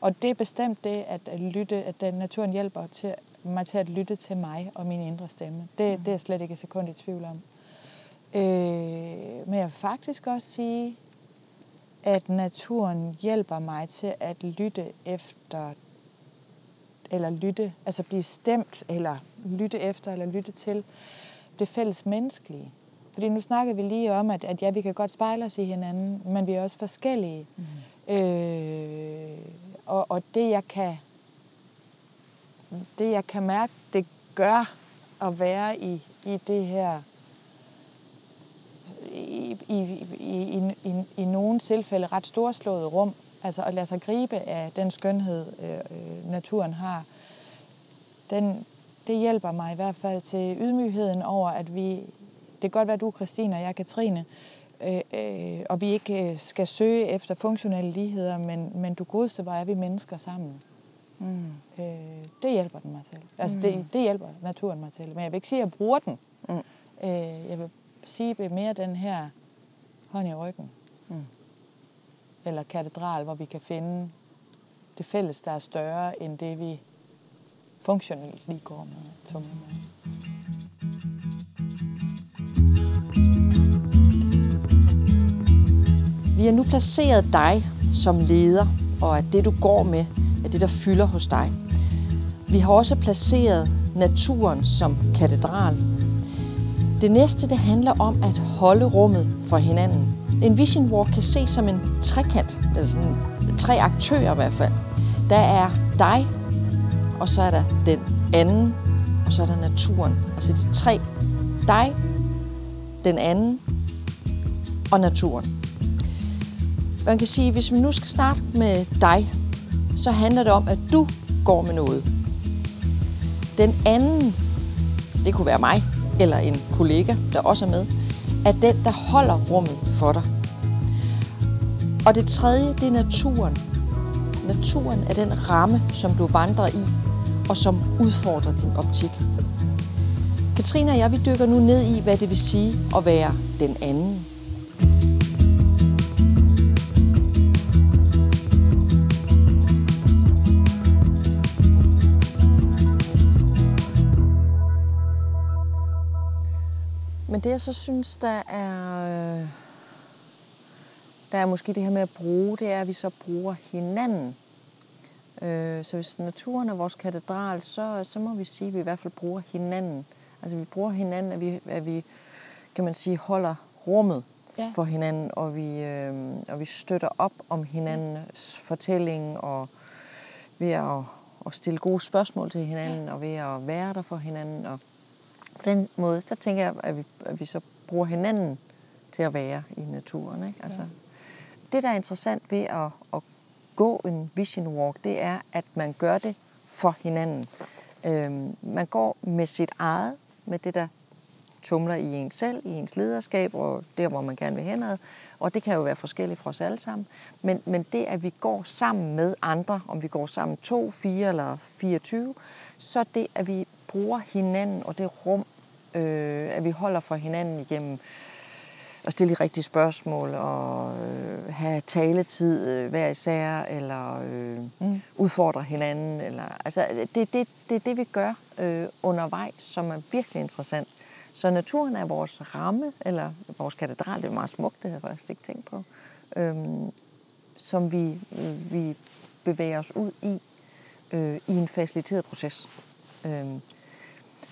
B: Og det er bestemt det, at, lytte, at den naturen hjælper til, mig til at lytte til mig og min indre stemme. Det, mm. det er jeg slet ikke et sekund i tvivl om. Øh, men jeg vil faktisk også sige, at naturen hjælper mig til at lytte efter, eller lytte, altså blive stemt, eller lytte efter, eller lytte til det fælles menneskelige. Fordi nu snakker vi lige om, at, at ja, vi kan godt spejle os i hinanden, men vi er også forskellige. Mm. Øh, og, og det jeg kan det jeg kan mærke, det gør at være i, i det her i, i, i, i, i nogle tilfælde ret storslåede rum, altså at lade sig gribe af den skønhed, øh, øh naturen har, den, det hjælper mig i hvert fald til ydmygheden over, at vi, det kan godt være, du er Christine og jeg er Katrine, øh, øh, og vi ikke øh, skal søge efter funktionelle ligheder, men, men du godeste, hvor er vi mennesker sammen. Mm. Øh, det hjælper den mig til. Altså, mm. det, det hjælper naturen mig til. Men jeg vil ikke sige, at jeg bruger den. Mm. Øh, jeg vil sige at mere den her hånd i ryggen. Mm. Eller katedral, hvor vi kan finde det fælles, der er større end det, vi funktionelt lige går med. med.
A: Vi har nu placeret dig som leder, og at det, du går med, er det, der fylder hos dig. Vi har også placeret naturen som katedral. Det næste, det handler om at holde rummet for hinanden. En vision walk kan ses som en trekant, eller sådan tre aktører i hvert fald. Der er dig, og så er der den anden, og så er der naturen. Altså de tre. Dig, den anden og naturen. Man kan sige, hvis vi nu skal starte med dig, så handler det om, at du går med noget. Den anden, det kunne være mig, eller en kollega, der også er med, er den, der holder rummet for dig. Og det tredje, det er naturen. Naturen er den ramme, som du vandrer i, og som udfordrer din optik. Katrine og jeg, vi dykker nu ned i, hvad det vil sige at være den anden. Det jeg så synes, der er, øh, der er måske det her med at bruge, det er, at vi så bruger hinanden. Øh, så hvis naturen er vores katedral, så, så må vi sige, at vi i hvert fald bruger hinanden. Altså vi bruger hinanden, at vi, at vi kan man sige, holder rummet ja. for hinanden, og vi, øh, og vi støtter op om hinandens fortælling, og ved at, at stille gode spørgsmål til hinanden, og ved at være der for hinanden, og på den måde, så tænker jeg, at vi, at vi så bruger hinanden til at være i naturen. Ikke? Altså, ja. Det, der er interessant ved at, at gå en vision walk, det er, at man gør det for hinanden. Øhm, man går med sit eget, med det, der tumler i ens selv, i ens lederskab, og der, hvor man gerne vil henad. Og det kan jo være forskelligt for os alle sammen. Men, men det, at vi går sammen med andre, om vi går sammen to, fire eller 24, så det, at vi bruger hinanden og det rum, øh, at vi holder for hinanden igennem at stille de rigtige spørgsmål og øh, have taletid øh, hver især, eller øh, mm. udfordre hinanden. Eller, altså, det, det, det er det, vi gør øh, undervejs, som er virkelig interessant. Så naturen er vores ramme, eller vores katedral, det er meget smukt, det har jeg faktisk ikke tænkt på, øh, som vi, øh, vi bevæger os ud i, øh, i en faciliteret proces. Øh,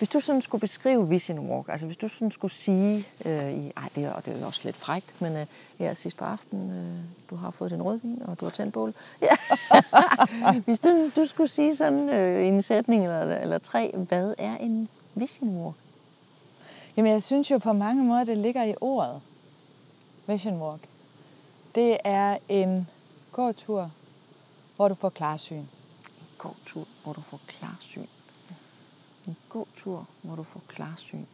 A: hvis du sådan skulle beskrive Vision Walk, altså hvis du sådan skulle sige, øh, i, ej, det er, det er også lidt frægt, men øh, her sidst på aften, øh, du har fået din rødvin, og du har tændt bål. Ja. [laughs] hvis du, du skulle sige sådan øh, en sætning eller, eller tre, hvad er en Vision Walk?
B: Jamen jeg synes jo på mange måder, det ligger i ordet Vision Walk. Det er en gåtur, hvor du får klarsyn. En
A: gåtur, hvor du får klarsyn en god tur, hvor du får klarsyn?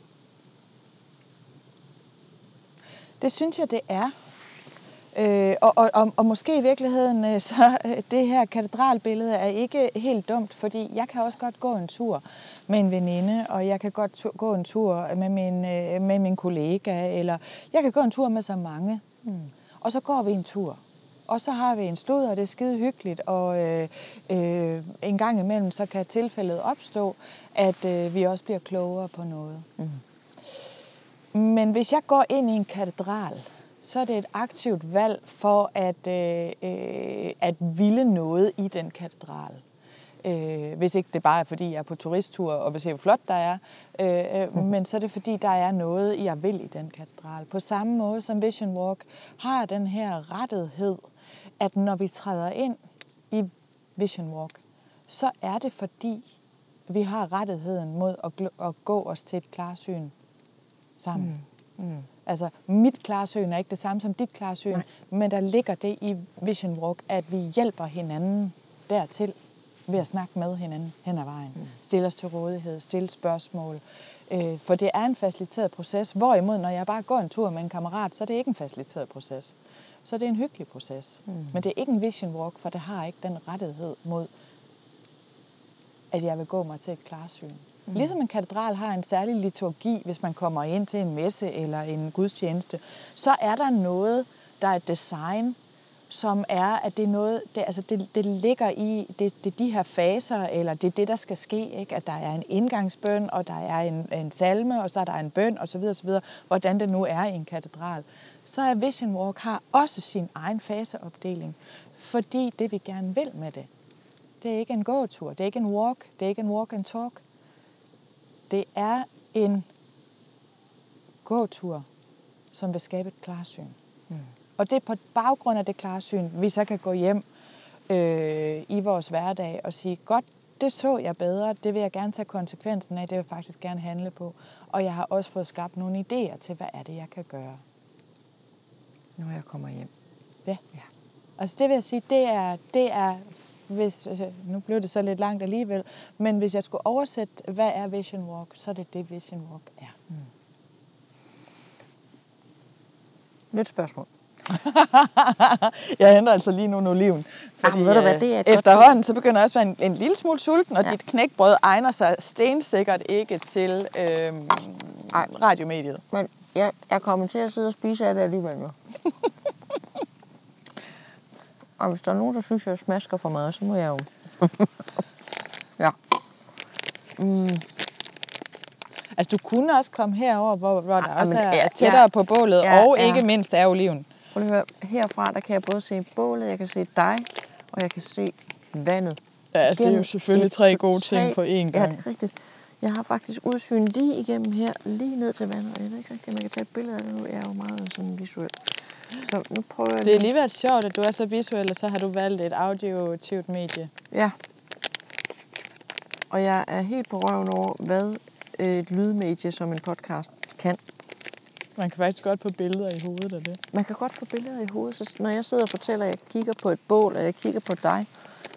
B: Det synes jeg, det er. Øh, og, og, og, og måske i virkeligheden, øh, så øh, det her katedralbillede er ikke helt dumt, fordi jeg kan også godt gå en tur med en veninde, og jeg kan godt tu- gå en tur med min, øh, med min kollega, eller jeg kan gå en tur med så mange. Mm. Og så går vi en tur. Og så har vi en stod, og det er skide hyggeligt, og øh, øh, en gang imellem, så kan tilfældet opstå, at øh, vi også bliver klogere på noget. Mm. Men hvis jeg går ind i en katedral, så er det et aktivt valg for at, øh, øh, at ville noget i den katedral. Øh, hvis ikke det bare er, fordi jeg er på turisttur og vil se, hvor flot der er. Øh, øh, mm. Men så er det, fordi der er noget, jeg vil i den katedral. På samme måde som Vision Walk har den her rettighed at når vi træder ind i Vision Walk, så er det fordi, vi har rettigheden mod at, at gå os til et klarsyn sammen. Mm. Mm. Altså, mit klarsyn er ikke det samme som dit klarsyn, Nej. men der ligger det i Vision Walk, at vi hjælper hinanden dertil. ved at snakke med hinanden hen ad vejen. Mm. Stille os til rådighed, stille spørgsmål. Øh, for det er en faciliteret proces. Hvorimod, når jeg bare går en tur med en kammerat, så er det ikke en faciliteret proces. Så er det en hyggelig proces. Mm. Men det er ikke en vision walk, for det har ikke den rettighed mod, at jeg vil gå mig til et klarsyn. Mm. Ligesom en katedral har en særlig liturgi, hvis man kommer ind til en messe eller en gudstjeneste, så er der noget, der er et design, som er, at det er noget, det, altså det, det ligger i, det, det de her faser, eller det er det, der skal ske, ikke? at der er en indgangsbøn, og der er en, en salme, og så er der en bøn, osv., osv., hvordan det nu er i en katedral. Så er Vision Walk har også sin egen faseopdeling, fordi det vi gerne vil med det, det er ikke en gåtur, det er ikke en walk, det er ikke en walk and talk. Det er en gåtur, som vil skabe et klarsyn. Mm. Og det er på baggrund af det klarsyn, vi så kan gå hjem øh, i vores hverdag og sige, godt, det så jeg bedre, det vil jeg gerne tage konsekvensen af, det vil jeg faktisk gerne handle på. Og jeg har også fået skabt nogle idéer til, hvad er det, jeg kan gøre.
A: Når jeg kommer hjem.
B: Ja. ja. Altså det vil jeg sige, det er, det er hvis, øh, nu blev det så lidt langt alligevel, men hvis jeg skulle oversætte, hvad er Vision Walk, så er det det, Vision Walk er. Mm.
A: Nyt spørgsmål. [laughs]
B: jeg henter altså lige nu en oliven.
A: Fordi, Jamen, ved du hvad, det er
B: efterhånden, så begynder jeg også at være en, en lille smule sulten, og ja. dit knækbrød egner sig stensikkert ikke til øhm, radiomediet.
A: Men jeg, jeg kommer til at sidde og spise af det alligevel nu. [laughs] og hvis der er nogen, der synes, jeg smasker for meget, så må jeg jo... [laughs] ja.
B: Mm. Altså, du kunne også komme herover, hvor, hvor der ja, også er ja, tættere ja, på bålet, ja, og ikke ja. mindst er oliven.
A: Prøv lige at høre. Herfra, der kan jeg både se bålet, jeg kan se dig, og jeg kan se vandet.
B: Ja, det er jo selvfølgelig tre gode ting på én gang.
A: Ja, det er rigtigt. Jeg har faktisk udsyn lige igennem her, lige ned til vandet, og jeg ved ikke rigtig, om jeg kan tage et billede af det nu. Jeg er jo meget sådan visuel. Så nu prøver jeg
B: Det er lige været sjovt, at du er så visuel, og så har du valgt et auditivt medie.
A: Ja. Og jeg er helt på røven over, hvad et lydmedie som en podcast kan.
B: Man kan faktisk godt få billeder i hovedet af det.
A: Man kan godt få billeder i hovedet. Så når jeg sidder og fortæller, at jeg kigger på et bål, og jeg kigger på dig,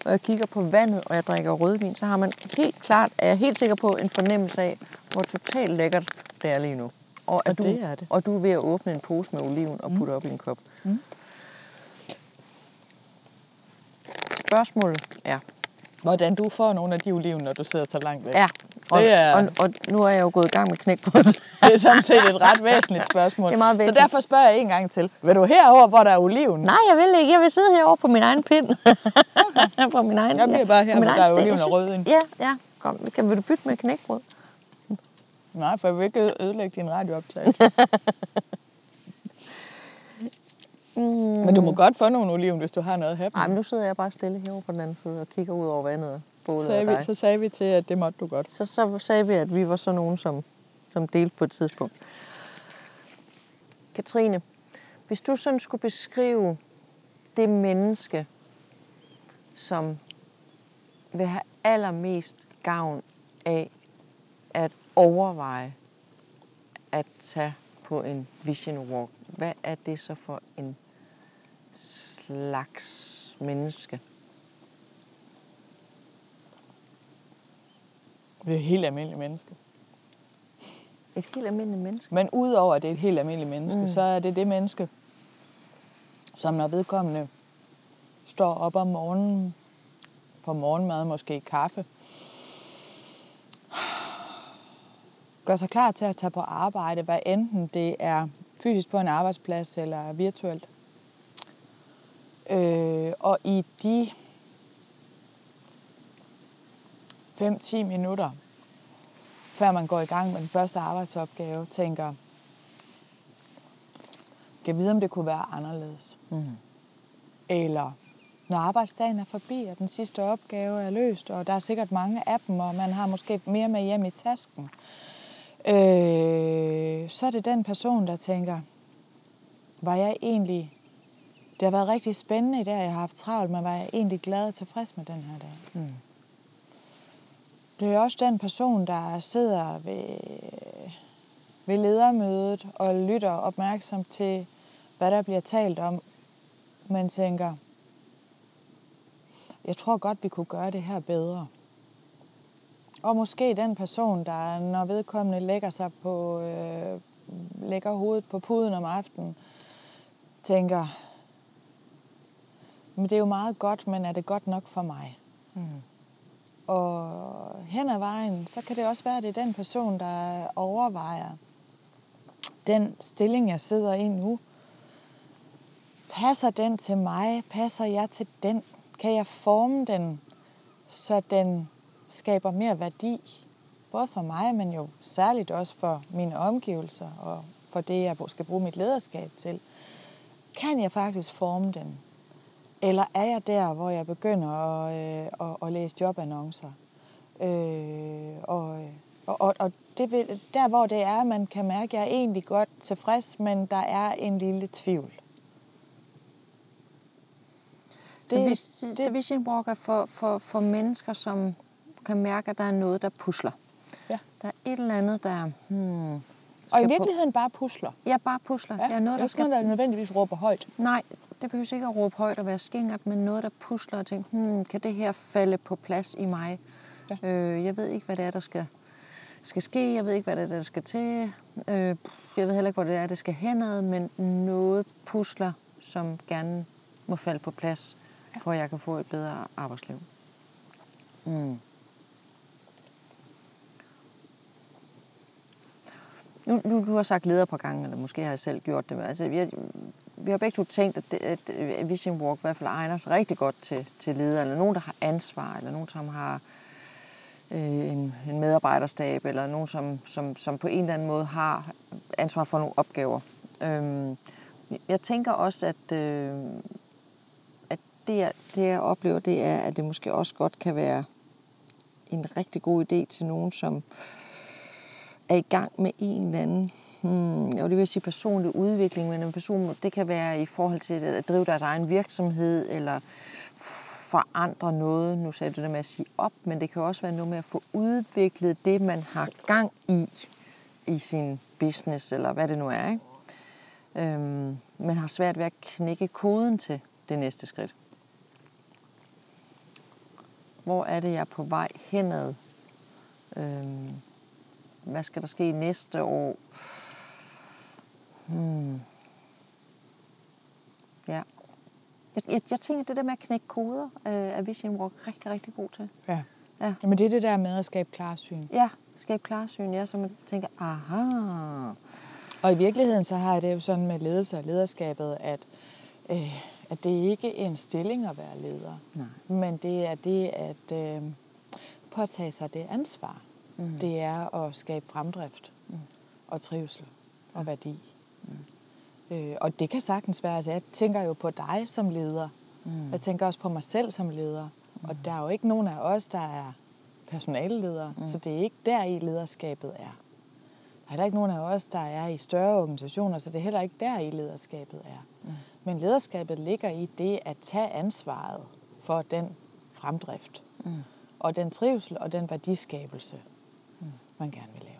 A: og jeg kigger på vandet, og jeg drikker rødvin, så har man helt klart, er jeg helt sikker på, en fornemmelse af, hvor totalt lækkert det er lige nu.
B: Og, og, du, det er det.
A: og du er ved at åbne en pose med oliven og putte mm. op i en kop. Mm. Spørgsmålet er...
B: Hvordan du får nogle af de oliven, når du sidder så langt væk.
A: Ja, og, er... og, og nu er jeg jo gået i gang med knækbrød. [laughs]
B: det er sådan set et ret væsentligt spørgsmål.
A: Det er meget
B: væsentligt. Så derfor spørger jeg en gang til. Vil du herover, hvor der er oliven?
A: Nej, jeg vil ikke. Jeg vil sidde herovre på min egen pind.
B: Okay. [laughs] på min egen, jeg bliver bare her, hvor der er oliven og rødvin.
A: Ja, ja. Kom, kan, vil du bytte med knækbrød?
B: Nej, for jeg vil ikke ødelægge din radiooptagelse. mm. [laughs] Men du må godt få nogle oliven, hvis du har noget her.
A: Nej, men nu sidder jeg bare stille herovre på den anden side og kigger ud over vandet.
B: Så sagde, vi, så sagde vi til, at det måtte du godt.
A: Så, så sagde vi, at vi var så nogen, som, som delte på et tidspunkt. Katrine, hvis du sådan skulle beskrive det menneske, som vil have allermest gavn af at overveje at tage på en vision walk, hvad er det så for en slags menneske?
B: Det er et helt almindeligt menneske.
A: Et helt almindeligt menneske?
B: Men udover at det er et helt almindeligt menneske, mm. så er det det menneske, som når vedkommende står op om morgenen, på morgenmad, måske kaffe, gør sig klar til at tage på arbejde, hvad enten det er fysisk på en arbejdsplads eller virtuelt. Øh, og i de 5-10 minutter, før man går i gang med den første arbejdsopgave, tænker, kan vide, om det kunne være anderledes. Mm. Eller når arbejdsdagen er forbi, og den sidste opgave er løst, og der er sikkert mange af dem, og man har måske mere med hjem i tasken, øh, så er det den person, der tænker, var jeg egentlig, det har været rigtig spændende i dag, jeg har haft travlt, men var jeg egentlig glad og tilfreds med den her dag? Mm. Det er også den person, der sidder ved, ved ledermødet og lytter opmærksomt til, hvad der bliver talt om, men tænker, jeg tror godt, vi kunne gøre det her bedre. Og måske den person, der når vedkommende lægger sig på, øh, lægger hovedet på puden om aftenen, tænker, men det er jo meget godt, men er det godt nok for mig? Mm. Og hen ad vejen, så kan det også være, at det er den person, der overvejer den stilling, jeg sidder i nu. Passer den til mig? Passer jeg til den? Kan jeg forme den, så den skaber mere værdi? Både for mig, men jo særligt også for mine omgivelser og for det, jeg skal bruge mit lederskab til. Kan jeg faktisk forme den? Eller er jeg der, hvor jeg begynder at, øh, at, at læse jobannoncer? Øh, og, og, og det vil, der, hvor det er, man kan mærke, at jeg er egentlig godt tilfreds, men der er en lille tvivl.
A: Det, så, hvis, det, så vision walk er for, for, for mennesker, som kan mærke, at der er noget, der pusler.
B: Ja.
A: Der er et eller andet, der... Hmm,
B: og i virkeligheden på... bare pusler.
A: Ja, bare pusler.
B: Ja,
A: der er noget,
B: der skal... noget, der nødvendigvis råber højt.
A: Nej, det behøver ikke at råbe højt og være skingert, men noget, der pusler og tænker, hmm, kan det her falde på plads i mig? Ja. Øh, jeg ved ikke, hvad det er, der skal, skal ske. Jeg ved ikke, hvad det er, der skal til. Øh, jeg ved heller ikke, hvor det er, det skal henad, men noget pusler, som gerne må falde på plads, ja. for at jeg kan få et bedre arbejdsliv. Mm. Nu, nu, du har sagt leder på gangen, eller måske har jeg selv gjort det. Altså, har, vi har begge to tænkt, at, det, at Vision Walk i hvert fald egner sig rigtig godt til, til ledere, eller nogen, der har ansvar, eller nogen, som har øh, en, en medarbejderstab, eller nogen, som, som, som på en eller anden måde har ansvar for nogle opgaver. Øhm, jeg tænker også, at, øh, at det, jeg, det, jeg oplever, det er, at det måske også godt kan være en rigtig god idé til nogen, som er i gang med en eller anden, hmm, jeg vil sige personlig udvikling, men en person, det kan være i forhold til at drive deres egen virksomhed, eller forandre noget. Nu sagde du det med at sige op, men det kan også være noget med at få udviklet det, man har gang i, i sin business, eller hvad det nu er. Ikke? Øhm, man har svært ved at knække koden til det næste skridt. Hvor er det, jeg er på vej henad? Øhm, hvad skal der ske næste år? Hmm. Ja. Jeg, jeg, jeg tænker, det der med at knække koder, øh, er Vision Walk rigtig, rigtig god til.
B: Ja. ja. Men det er det der med at skabe klarsyn.
A: Ja, skabe klarsyn, ja, så man tænker, aha.
B: Og i virkeligheden, så har jeg det jo sådan med ledelse og lederskabet, at, øh, at det ikke er en stilling at være leder.
A: Nej.
B: Men det er det at øh, påtage sig det ansvar mm. det er at skabe fremdrift mm. og trivsel og værdi. Mm. Øh, og det kan sagtens være, altså jeg tænker jo på dig som leder. Mm. Jeg tænker også på mig selv som leder. Mm. Og der er jo ikke nogen af os, der er personaleledere, mm. så det er ikke der i lederskabet er. Der er der ikke nogen af os, der er i større organisationer, så det er heller ikke der i lederskabet er. Mm. Men lederskabet ligger i det at tage ansvaret for den fremdrift. Mm. Og den trivsel og den værdiskabelse, man gerne vil lave.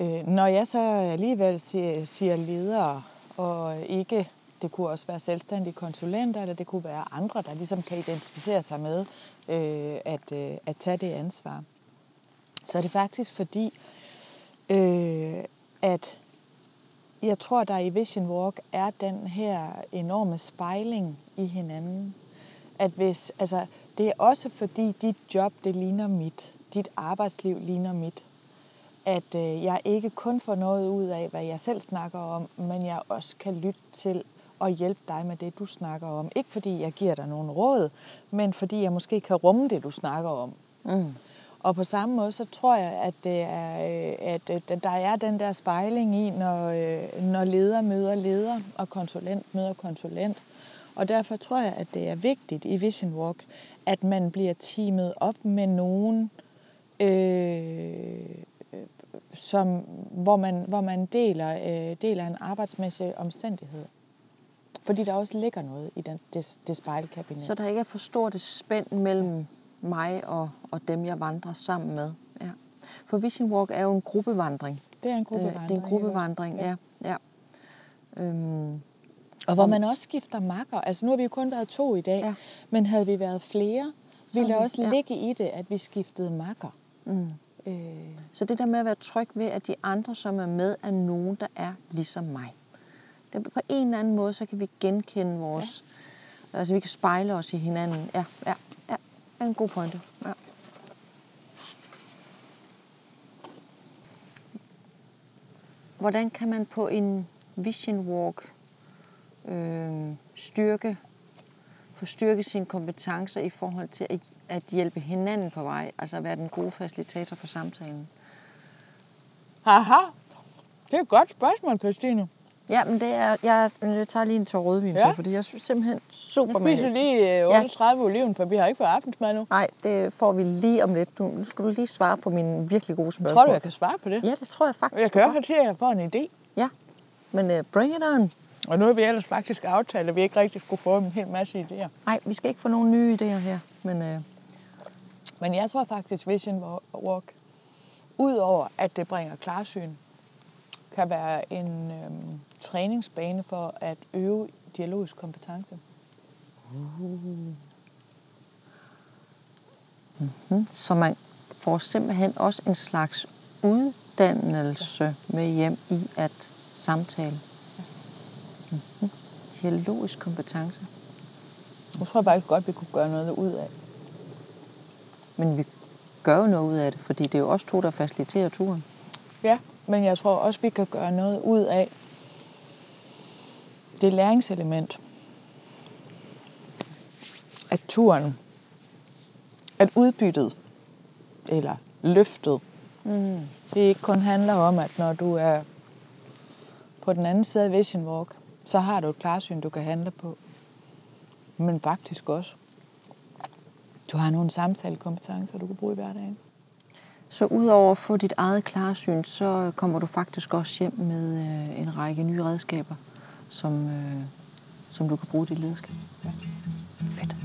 B: Øh, når jeg så alligevel siger, siger ledere, og ikke, det kunne også være selvstændige konsulenter, eller det kunne være andre, der ligesom kan identificere sig med øh, at, øh, at tage det ansvar, så er det faktisk fordi, øh, at jeg tror, der i Vision Walk er den her enorme spejling i hinanden. At hvis, altså, det er også fordi dit job, det ligner mit dit arbejdsliv ligner mit. At øh, jeg ikke kun får noget ud af, hvad jeg selv snakker om, men jeg også kan lytte til og hjælpe dig med det, du snakker om. Ikke fordi jeg giver dig nogle råd, men fordi jeg måske kan rumme det, du snakker om. Mm. Og på samme måde, så tror jeg, at, det er, øh, at, at der er den der spejling i, når, øh, når leder møder leder, og konsulent møder konsulent. Og derfor tror jeg, at det er vigtigt i Vision Walk, at man bliver teamet op med nogen, øh, som, hvor, man, hvor man deler, øh, deler en arbejdsmæssig omstændighed. Fordi der også ligger noget i den, det, det spejlkabinet.
A: Så der ikke er for stort et spænd mellem mig og, og dem, jeg vandrer sammen med. Ja. For Vision Walk er jo en gruppevandring.
B: Det er en gruppevandring.
A: Øh, det er en gruppevandring, ja. ja. Øhm,
B: Og hvor man også skifter makker. Altså nu har vi jo kun været to i dag,
A: Ja.
B: ja. men havde vi været flere, ville der også
A: ja.
B: ligge i det, at vi skiftede makker.
A: Mm.
B: Øh,
A: Så det der med at være tryg ved, at de andre, som er med, er nogen, der er ligesom mig. Det, på en eller anden måde, så kan vi genkende vores... Ja. Altså, vi kan spejle os i hinanden. Ja, ja, ja. Det er en god pointe. Ja. Hvordan kan man på en vision walk øh, styrke, få styrke sine kompetencer i forhold til at, at hjælpe hinanden på vej, altså at være den gode facilitator for samtalen?
B: Haha, det er et godt spørgsmål, Christine.
A: Ja, men det er, jeg, jeg tager lige en tår rødvin
B: Ja.
A: til, fordi jeg er simpelthen super
B: Jeg spiser lige øh, 38 ja. oliven, for vi har ikke fået aftensmad nu.
A: Nej, det får vi lige om lidt. Du, nu skal du lige svare på mine virkelig gode spørgsmål.
B: Tror du, jeg kan svare på det?
A: Ja, det tror jeg faktisk.
B: Jeg kan. også til, at jeg får en idé.
A: Ja, men uh, bring it on.
B: Og nu har vi ellers faktisk aftalt, at vi ikke rigtig skulle få en hel masse idéer.
A: Nej, vi skal ikke få nogen nye idéer her, men uh,
B: Men jeg tror faktisk, Vision Walk, udover at det bringer klarsyn, kan være en øhm, træningsbane for at øve dialogisk kompetence.
A: mm, så man får simpelthen også en slags uddannelse med hjem i at samtale. Dialogisk kompetence.
B: Jeg tror faktisk godt, vi kunne gøre noget ud af.
A: Men vi gør jo noget ud af det, fordi det er jo også to, der faciliterer turen.
B: Ja, men jeg tror også, vi kan gøre noget ud af det læringselement. At turen, at udbyttet, eller løftet,
A: Mm.
B: det ikke kun handler om, at når du er på den anden side af Vision Walk, så har du et klarsyn, du kan handle på. Men faktisk også, du har nogle samtalekompetencer, du kan bruge i hverdagen.
A: Så udover at få dit eget klarsyn, så kommer du faktisk også hjem med øh, en række nye redskaber, som, øh, som du kan bruge i dit lederskab.
B: Ja.
A: Fedt.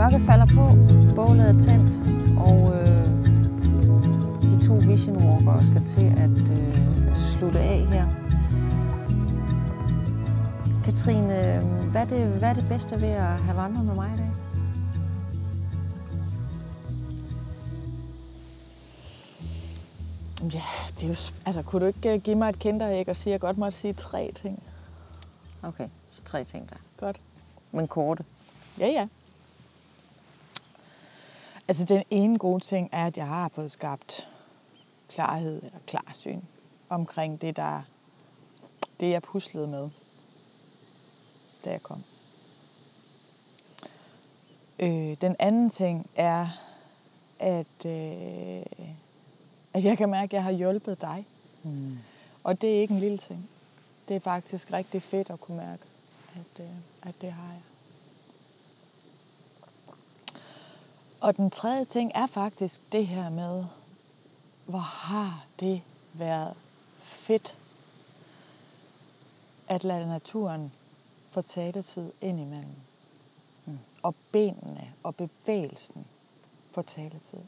A: Mørket falder på, bålet er tændt, og øh, de to vision walkere skal til at øh, slutte af her. Katrine, øh, hvad er, det, hvad er det bedste ved at have vandret med mig i dag?
B: Ja, det er jo, altså, kunne du ikke øh, give mig et kinderæg og sige, at jeg godt måtte sige tre ting?
A: Okay, så tre ting der.
B: Godt.
A: Men korte.
B: Ja, ja. Altså, den ene gode ting er, at jeg har fået skabt klarhed eller klarsyn omkring det, der det, jeg puslede med, da jeg kom. Øh, den anden ting er, at, øh, at jeg kan mærke, at jeg har hjulpet dig.
A: Mm.
B: Og det er ikke en lille ting. Det er faktisk rigtig fedt at kunne mærke, at, øh, at det har jeg. Og den tredje ting er faktisk det her med, hvor har det været fedt at lade naturen få taletid ind imellem.
A: Mm.
B: Og benene og bevægelsen få taletid.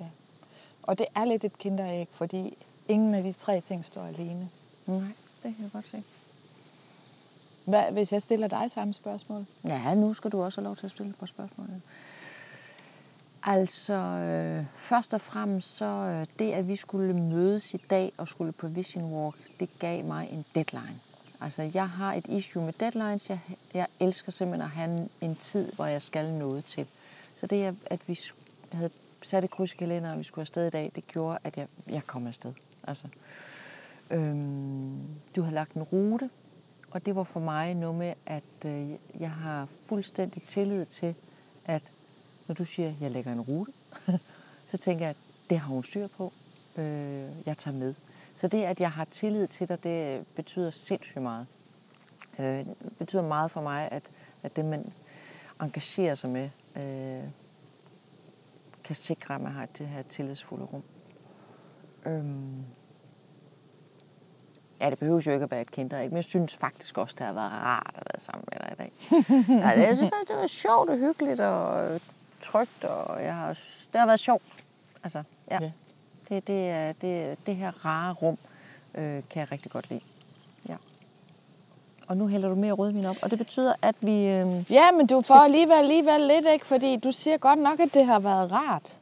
B: Ja. Og det er lidt et kinderæg, fordi ingen af de tre ting står alene.
A: Nej, det kan jeg godt se.
B: Hvad, hvis jeg stiller dig samme spørgsmål?
A: Ja, nu skal du også have lov til at stille på spørgsmålet. spørgsmål. Altså, øh, først og fremmest så øh, det, at vi skulle mødes i dag og skulle på Vision Walk, det gav mig en deadline. Altså, jeg har et issue med deadlines. Jeg, jeg elsker simpelthen at have en, en tid, hvor jeg skal noget til. Så det, at- at vi havde sat et kryds i kalenderen, og vi skulle afsted i dag, det gjorde, at jeg, jeg kom afsted. Altså, øhm, du har lagt en rute, og det var for mig noget med, at øh, jeg har fuldstændig tillid til, at når du siger, at jeg lægger en rute, [laughs] så tænker jeg, at det har hun styr på. Øh, jeg tager med. Så det, at jeg har tillid til dig, det øh, betyder sindssygt meget. Øh, det betyder meget for mig, at, at det, man engagerer sig med, øh, kan sikre, at man har det her tillidsfulde rum. Øhm.
C: Ja, det behøver jo ikke at være et kinder, ikke? men jeg synes faktisk også, det har været rart at være sammen med dig i dag. ja, [laughs] jeg synes faktisk, det var sjovt og hyggeligt og trygt, og jeg har, det har været sjovt. Altså, ja.
B: Ja.
C: Det, det, er, det, det her rare rum øh, kan jeg rigtig godt lide. Ja. Og nu hælder du mere rødvin op, og det betyder, at vi... Øh,
B: Ja, men du får alligevel, alligevel lidt, ikke? Fordi du siger godt nok, at det har været rart.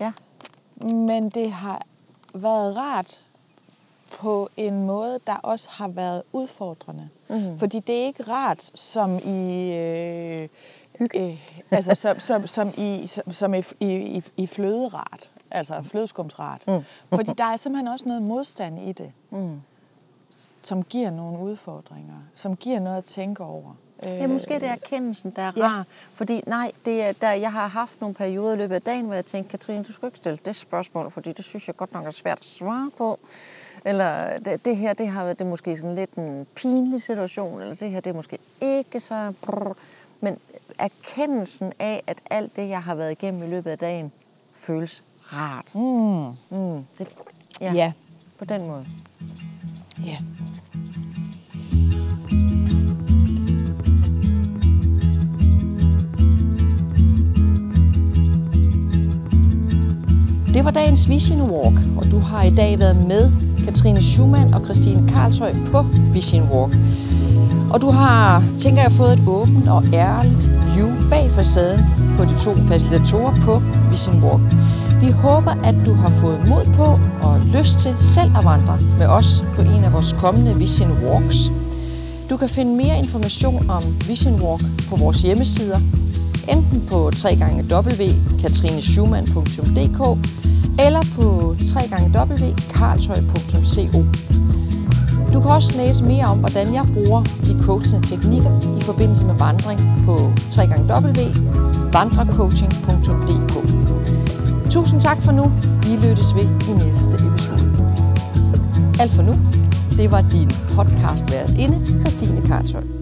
C: ja,
B: Men det har været rart på en måde, der også har været udfordrende. Mm. Fordi det er ikke rart, som i... Øh, øh, altså som, som, som i, som, som i, i, i, fløderet. Altså flødeskumsret. Mm. Fordi der er simpelthen også noget modstand i det. Mm. Som giver nogle udfordringer. Som giver noget at tænke over.
C: Ja, måske det er erkendelsen, der er
B: ja.
C: rar. Fordi nej, det er, der, jeg har haft nogle perioder i løbet af dagen, hvor jeg tænkte, Katrine, du skal ikke stille det spørgsmål, fordi det synes jeg godt nok er svært at svare på. Eller det, det her, det har det er måske sådan lidt en pinlig situation, eller det her, det er måske ikke så... Brrr. Men erkendelsen af, at alt det, jeg har været igennem i løbet af dagen, føles rart.
B: Mm.
C: Mm, det, ja,
B: Ja.
C: på den måde.
B: ja.
A: Det var dagens Vision Walk, og du har i dag været med Katrine Schumann og Christine Karlshøj på Vision Walk. Og du har, tænker jeg, fået et åbent og ærligt view bag facaden på de to facilitatorer på Vision Walk. Vi håber, at du har fået mod på og lyst til selv at vandre med os på en af vores kommende Vision Walks. Du kan finde mere information om Vision Walk på vores hjemmesider, enten på www.katrineschumann.dk eller på www.karlshøj.co. Du kan også læse mere om, hvordan jeg bruger de coachende teknikker i forbindelse med vandring på www.vandrecoaching.dk. Tusind tak for nu. Vi lyttes ved i næste episode. Alt for nu. Det var din podcast vært inde, Christine Karlshøj.